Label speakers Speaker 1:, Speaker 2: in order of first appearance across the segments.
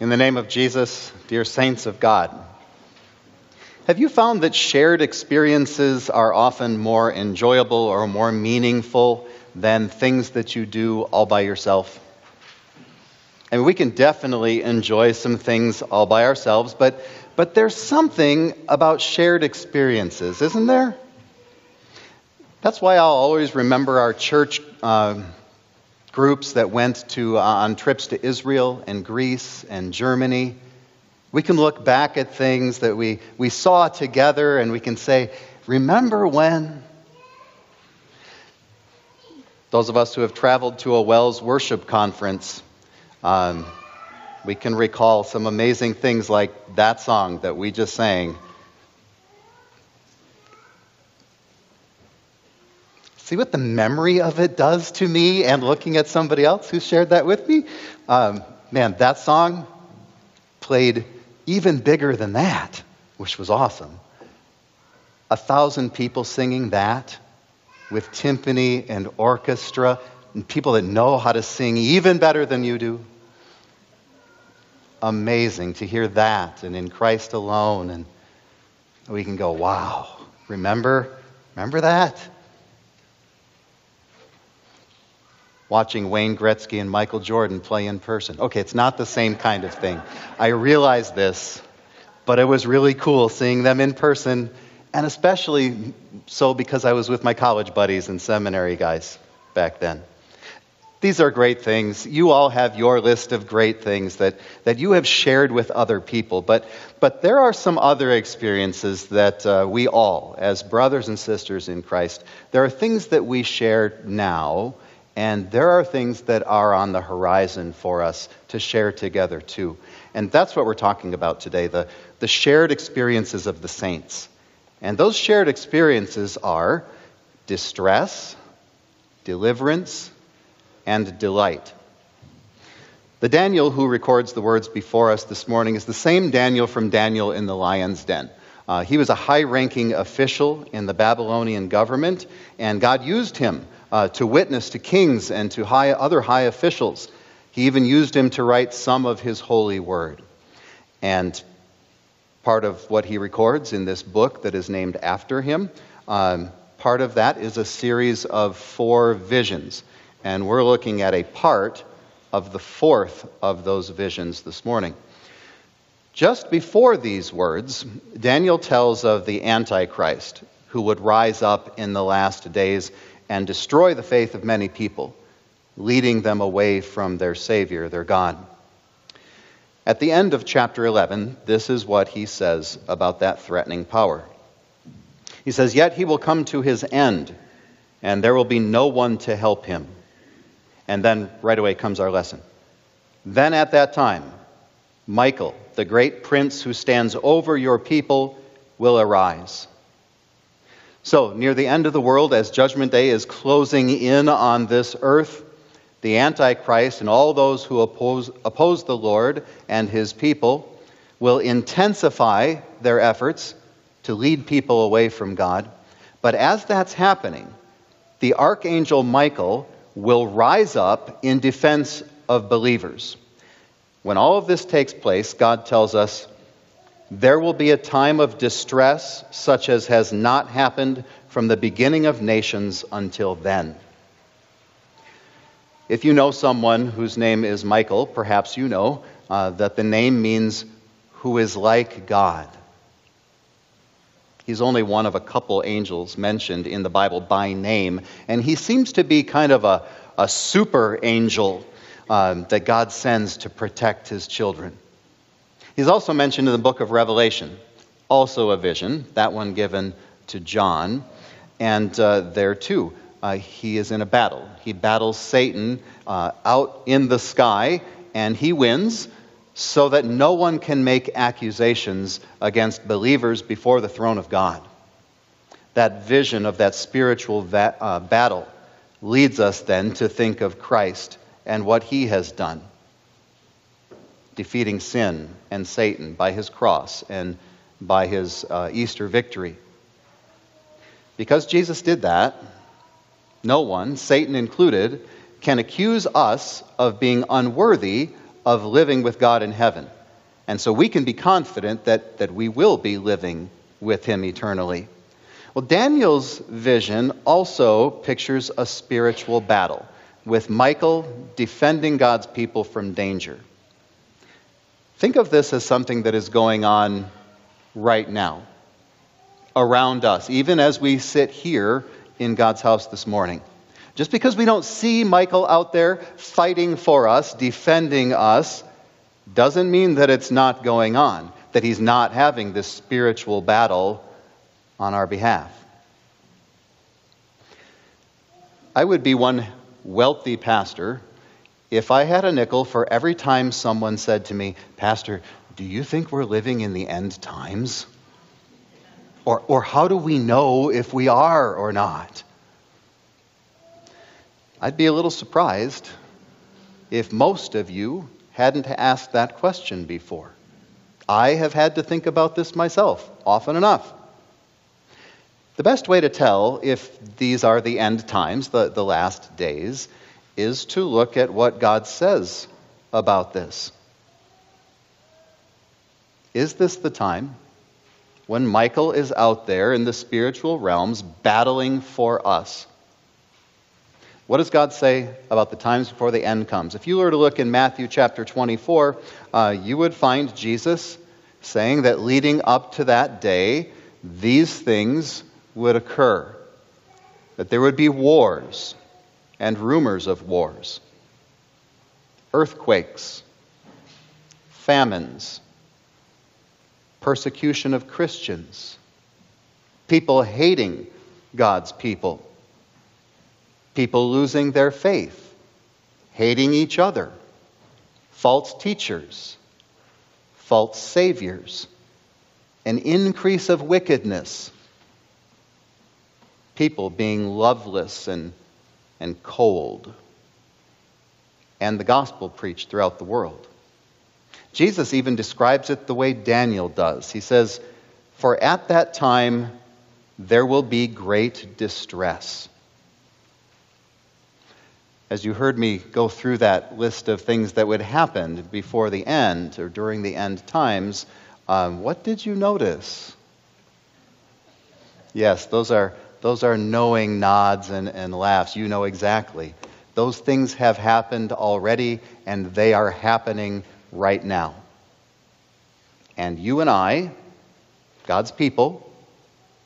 Speaker 1: In the name of Jesus, dear saints of God, have you found that shared experiences are often more enjoyable or more meaningful than things that you do all by yourself? I mean, we can definitely enjoy some things all by ourselves, but, but there's something about shared experiences, isn't there? That's why I'll always remember our church uh, groups that went to, uh, on trips to Israel and Greece and Germany. We can look back at things that we, we saw together and we can say, Remember when? Those of us who have traveled to a WELS worship conference, um, we can recall some amazing things like that song that we just sang. See what the memory of it does to me and looking at somebody else who shared that with me? Um, man, that song played even bigger than that, which was awesome. A thousand people singing that with timpani and orchestra, and people that know how to sing even better than you do. Amazing to hear that and in Christ alone. And we can go, wow, remember? Remember that? Watching Wayne Gretzky and Michael Jordan play in person. Okay, it's not the same kind of thing. I realize this, but it was really cool seeing them in person, and especially so because I was with my college buddies and seminary guys back then. These are great things. You all have your list of great things that, that you have shared with other people. But, but there are some other experiences that uh, we all, as brothers and sisters in Christ, there are things that we share now and there are things that are on the horizon for us to share together, too. And that's what we're talking about today the, the shared experiences of the saints. And those shared experiences are distress, deliverance, and delight. The Daniel who records the words before us this morning is the same Daniel from Daniel in the lion's den. Uh, he was a high ranking official in the Babylonian government, and God used him uh, to witness to kings and to high, other high officials. He even used him to write some of his holy word. And part of what he records in this book that is named after him, um, part of that is a series of four visions. And we're looking at a part of the fourth of those visions this morning. Just before these words, Daniel tells of the Antichrist who would rise up in the last days and destroy the faith of many people, leading them away from their Savior, their God. At the end of chapter 11, this is what he says about that threatening power. He says, Yet he will come to his end, and there will be no one to help him. And then right away comes our lesson. Then at that time, Michael, the great prince who stands over your people, will arise so, near the end of the world, as Judgment Day is closing in on this earth, the Antichrist and all those who oppose, oppose the Lord and his people will intensify their efforts to lead people away from God. But as that's happening, the archangel Michael will rise up in defense of believers. When all of this takes place, God tells us there will be a time of distress such as has not happened from the beginning of nations until then. If you know someone whose name is Michael, perhaps you know uh, that the name means who is like God. He's only one of a couple angels mentioned in the Bible by name, and he seems to be kind of a, a super angel um, that God sends to protect his children. He's also mentioned in the book of Revelation, also a vision, that one given to John. And uh, there too, uh, he is in a battle. He battles Satan uh, out in the sky, and he wins so that no one can make accusations against believers before the throne of God. That vision of that spiritual va- uh, battle leads us then to think of Christ and what he has done defeating sin and Satan by his cross and by his uh, Easter victory. Because Jesus did that, no one, Satan included, can accuse us of being unworthy of living with God in heaven. And so we can be confident that, that we will be living with Him eternally. Well, Daniel's vision also pictures a spiritual battle, with Michael defending God's people from danger. Think of this as something that is going on right now, around us, even as we sit here in God's house this morning. Just because we don't see Michael out there fighting for us, defending us, doesn't mean that it's not going on, that he's not having this spiritual battle on our behalf. I would be one wealthy pastor if I had a nickel for every time someone said to me, Pastor, do you think we're living in the end times? Or, or how do we know if we are or not? I'd be a little surprised if most of you hadn't asked that question before. I have had to think about this myself often enough. The best way to tell if these are the end times, the, the last days, is to look at what God says about this. Is this the time when Michael is out there in the spiritual realms battling for us? What does God say about the times before the end comes? If you were to look in Matthew chapter 24, uh, you would find Jesus saying that leading up to that day, these things would occur. That there would be wars and rumors of wars, earthquakes, famines, persecution of Christians, people hating God's people people losing their faith, hating each other, false teachers, false saviors, an increase of wickedness, people being loveless and, and cold, and the gospel preached throughout the world. Jesus even describes it the way Daniel does. He says, For at that time there will be great distress as you heard me go through that list of things that would happen before the end or during the end times, um, what did you notice? Yes, those are, those are knowing nods and, and laughs. You know exactly. Those things have happened already, and they are happening right now. And you and I, God's people,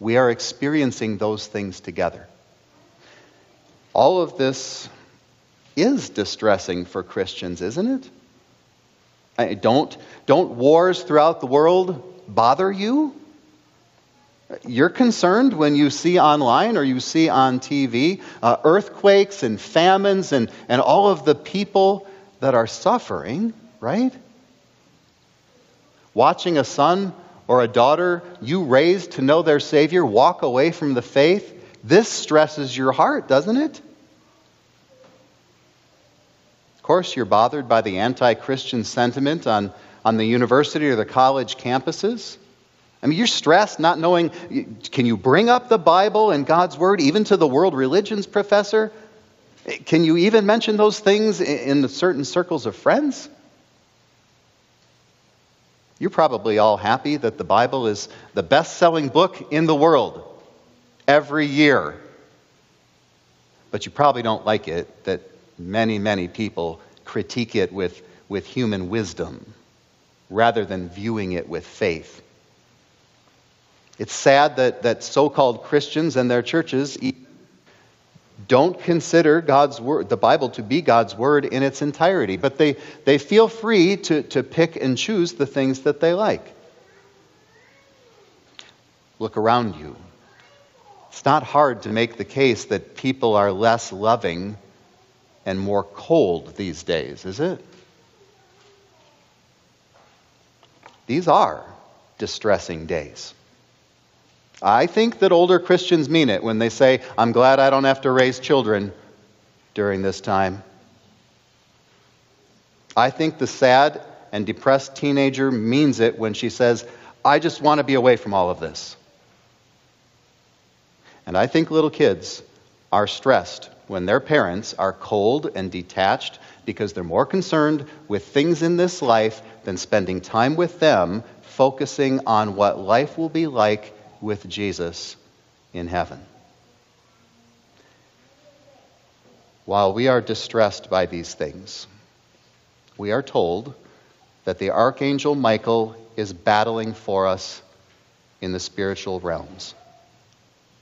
Speaker 1: we are experiencing those things together. All of this is distressing for Christians, isn't it? Don't, don't wars throughout the world bother you? You're concerned when you see online or you see on TV uh, earthquakes and famines and, and all of the people that are suffering, right? Watching a son or a daughter you raised to know their Savior walk away from the faith, this stresses your heart, doesn't it? Of course, you're bothered by the anti Christian sentiment on, on the university or the college campuses. I mean, you're stressed not knowing can you bring up the Bible and God's Word even to the world religions professor? Can you even mention those things in certain circles of friends? You're probably all happy that the Bible is the best selling book in the world every year. But you probably don't like it that many, many people critique it with, with human wisdom rather than viewing it with faith. It's sad that, that so called Christians and their churches don't consider God's word, the Bible to be God's word in its entirety, but they, they feel free to, to pick and choose the things that they like. Look around you. It's not hard to make the case that people are less loving and more cold these days, is it? These are distressing days. I think that older Christians mean it when they say, I'm glad I don't have to raise children during this time. I think the sad and depressed teenager means it when she says, I just want to be away from all of this. And I think little kids are stressed when their parents are cold and detached because they're more concerned with things in this life than spending time with them, focusing on what life will be like with Jesus in heaven. While we are distressed by these things, we are told that the archangel Michael is battling for us in the spiritual realms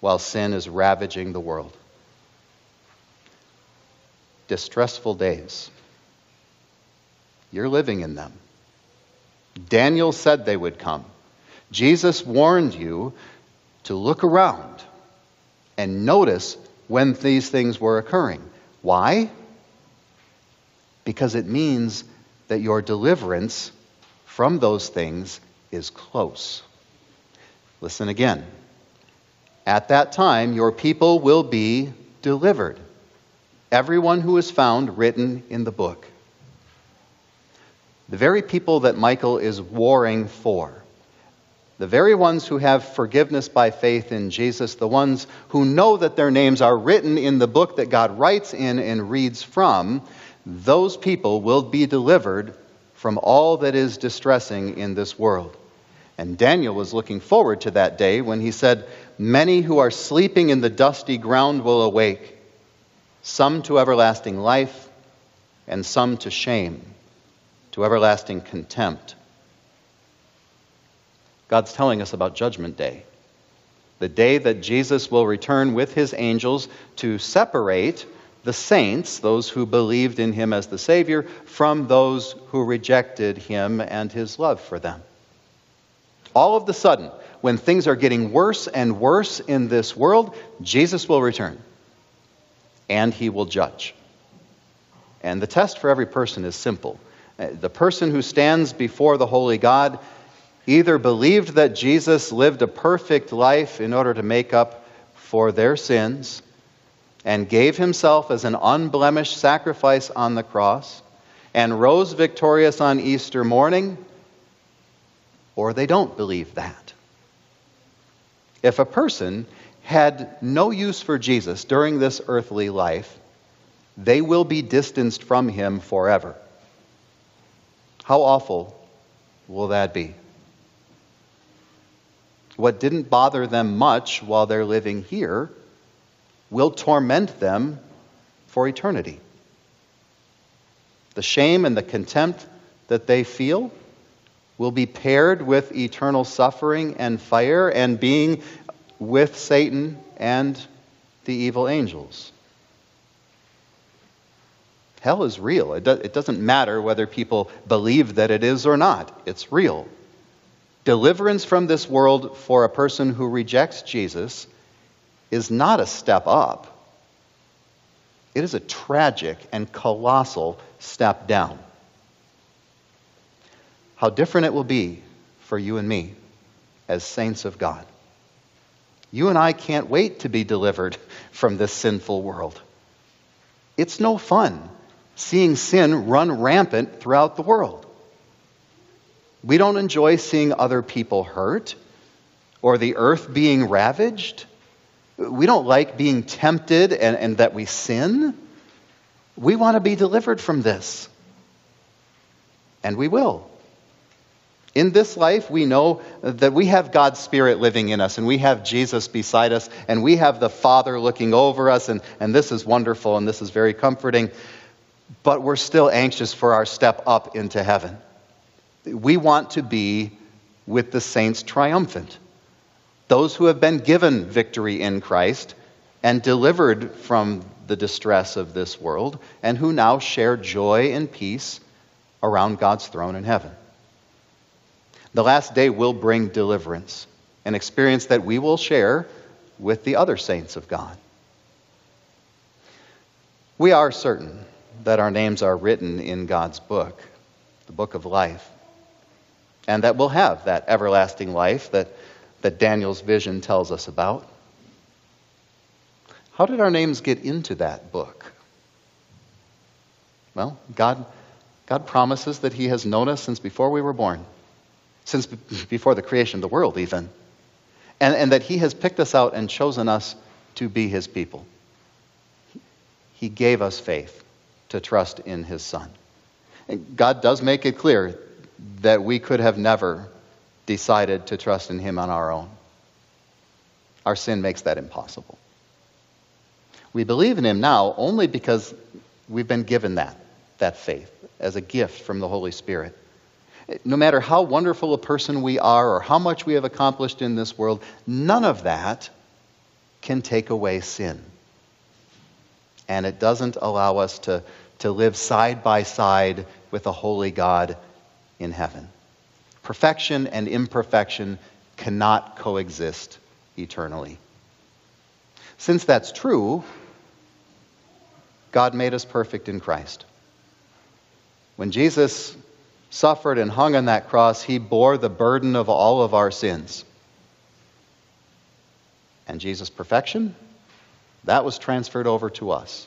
Speaker 1: while sin is ravaging the world. Distressful days. You're living in them. Daniel said they would come. Jesus warned you to look around and notice when these things were occurring. Why? Because it means that your deliverance from those things is close. Listen again. At that time, your people will be delivered. Everyone who is found written in the book. The very people that Michael is warring for, the very ones who have forgiveness by faith in Jesus, the ones who know that their names are written in the book that God writes in and reads from, those people will be delivered from all that is distressing in this world. And Daniel was looking forward to that day when he said, Many who are sleeping in the dusty ground will awake, some to everlasting life, and some to shame, to everlasting contempt. God's telling us about Judgment Day, the day that Jesus will return with his angels to separate the saints, those who believed in him as the Savior, from those who rejected him and his love for them. All of the sudden, when things are getting worse and worse in this world, Jesus will return and he will judge. And the test for every person is simple. The person who stands before the holy God either believed that Jesus lived a perfect life in order to make up for their sins and gave himself as an unblemished sacrifice on the cross and rose victorious on Easter morning, or they don't believe that. If a person had no use for Jesus during this earthly life, they will be distanced from him forever. How awful will that be? What didn't bother them much while they're living here will torment them for eternity. The shame and the contempt that they feel will be paired with eternal suffering and fire and being with Satan and the evil angels. Hell is real. It, do, it doesn't matter whether people believe that it is or not, it's real. Deliverance from this world for a person who rejects Jesus is not a step up, it is a tragic and colossal step down. How different it will be for you and me as saints of God. You and I can't wait to be delivered from this sinful world. It's no fun seeing sin run rampant throughout the world. We don't enjoy seeing other people hurt or the earth being ravaged. We don't like being tempted and, and that we sin. We want to be delivered from this. And we will. In this life, we know that we have God's Spirit living in us, and we have Jesus beside us, and we have the Father looking over us, and, and this is wonderful, and this is very comforting. But we're still anxious for our step up into heaven. We want to be with the saints triumphant, those who have been given victory in Christ and delivered from the distress of this world, and who now share joy and peace around God's throne in heaven. The last day will bring deliverance, an experience that we will share with the other saints of God. We are certain that our names are written in God's book, the book of life and that we'll have that everlasting life that, that Daniel's vision tells us about. How did our names get into that book? Well, God, God promises that He has known us since before we were born, since before the creation of the world, even, and, and that He has picked us out and chosen us to be His people. He gave us faith to trust in His Son. And God does make it clear that we could have never decided to trust in Him on our own. Our sin makes that impossible. We believe in Him now only because we've been given that, that faith, as a gift from the Holy Spirit. No matter how wonderful a person we are or how much we have accomplished in this world, none of that can take away sin. And it doesn't allow us to, to live side by side with a holy God in heaven. Perfection and imperfection cannot coexist eternally. Since that's true, God made us perfect in Christ. When Jesus suffered and hung on that cross, he bore the burden of all of our sins. And Jesus' perfection, that was transferred over to us.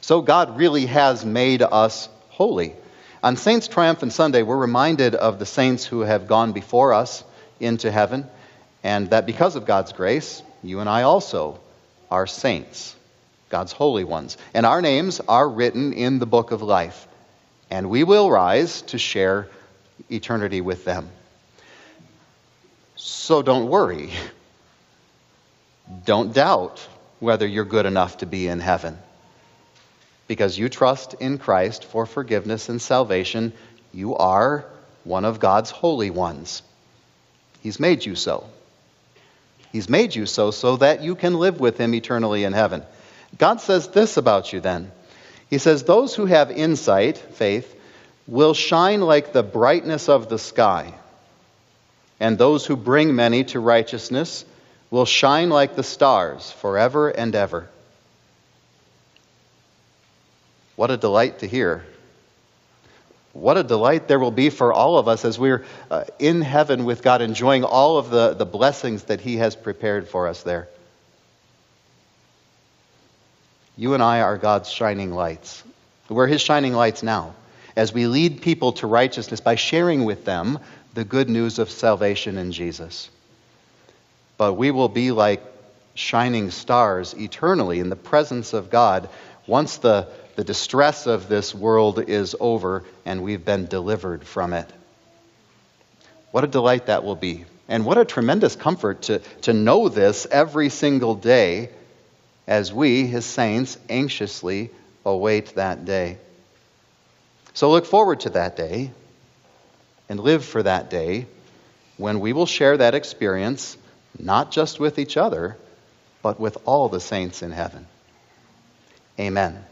Speaker 1: So God really has made us holy. On Saints' Triumphant Sunday, we're reminded of the saints who have gone before us into heaven, and that because of God's grace, you and I also are saints, God's holy ones. And our names are written in the book of life, and we will rise to share eternity with them. So don't worry. Don't doubt whether you're good enough to be in heaven because you trust in Christ for forgiveness and salvation, you are one of God's holy ones. He's made you so. He's made you so so that you can live with Him eternally in heaven. God says this about you then. He says, Those who have insight, faith, will shine like the brightness of the sky, and those who bring many to righteousness will shine like the stars forever and ever. What a delight to hear. What a delight there will be for all of us as we're uh, in heaven with God, enjoying all of the, the blessings that He has prepared for us there. You and I are God's shining lights. We're His shining lights now as we lead people to righteousness by sharing with them the good news of salvation in Jesus. But we will be like shining stars eternally in the presence of God once the the distress of this world is over and we've been delivered from it. What a delight that will be. And what a tremendous comfort to, to know this every single day as we, his saints, anxiously await that day. So look forward to that day and live for that day when we will share that experience, not just with each other, but with all the saints in heaven. Amen.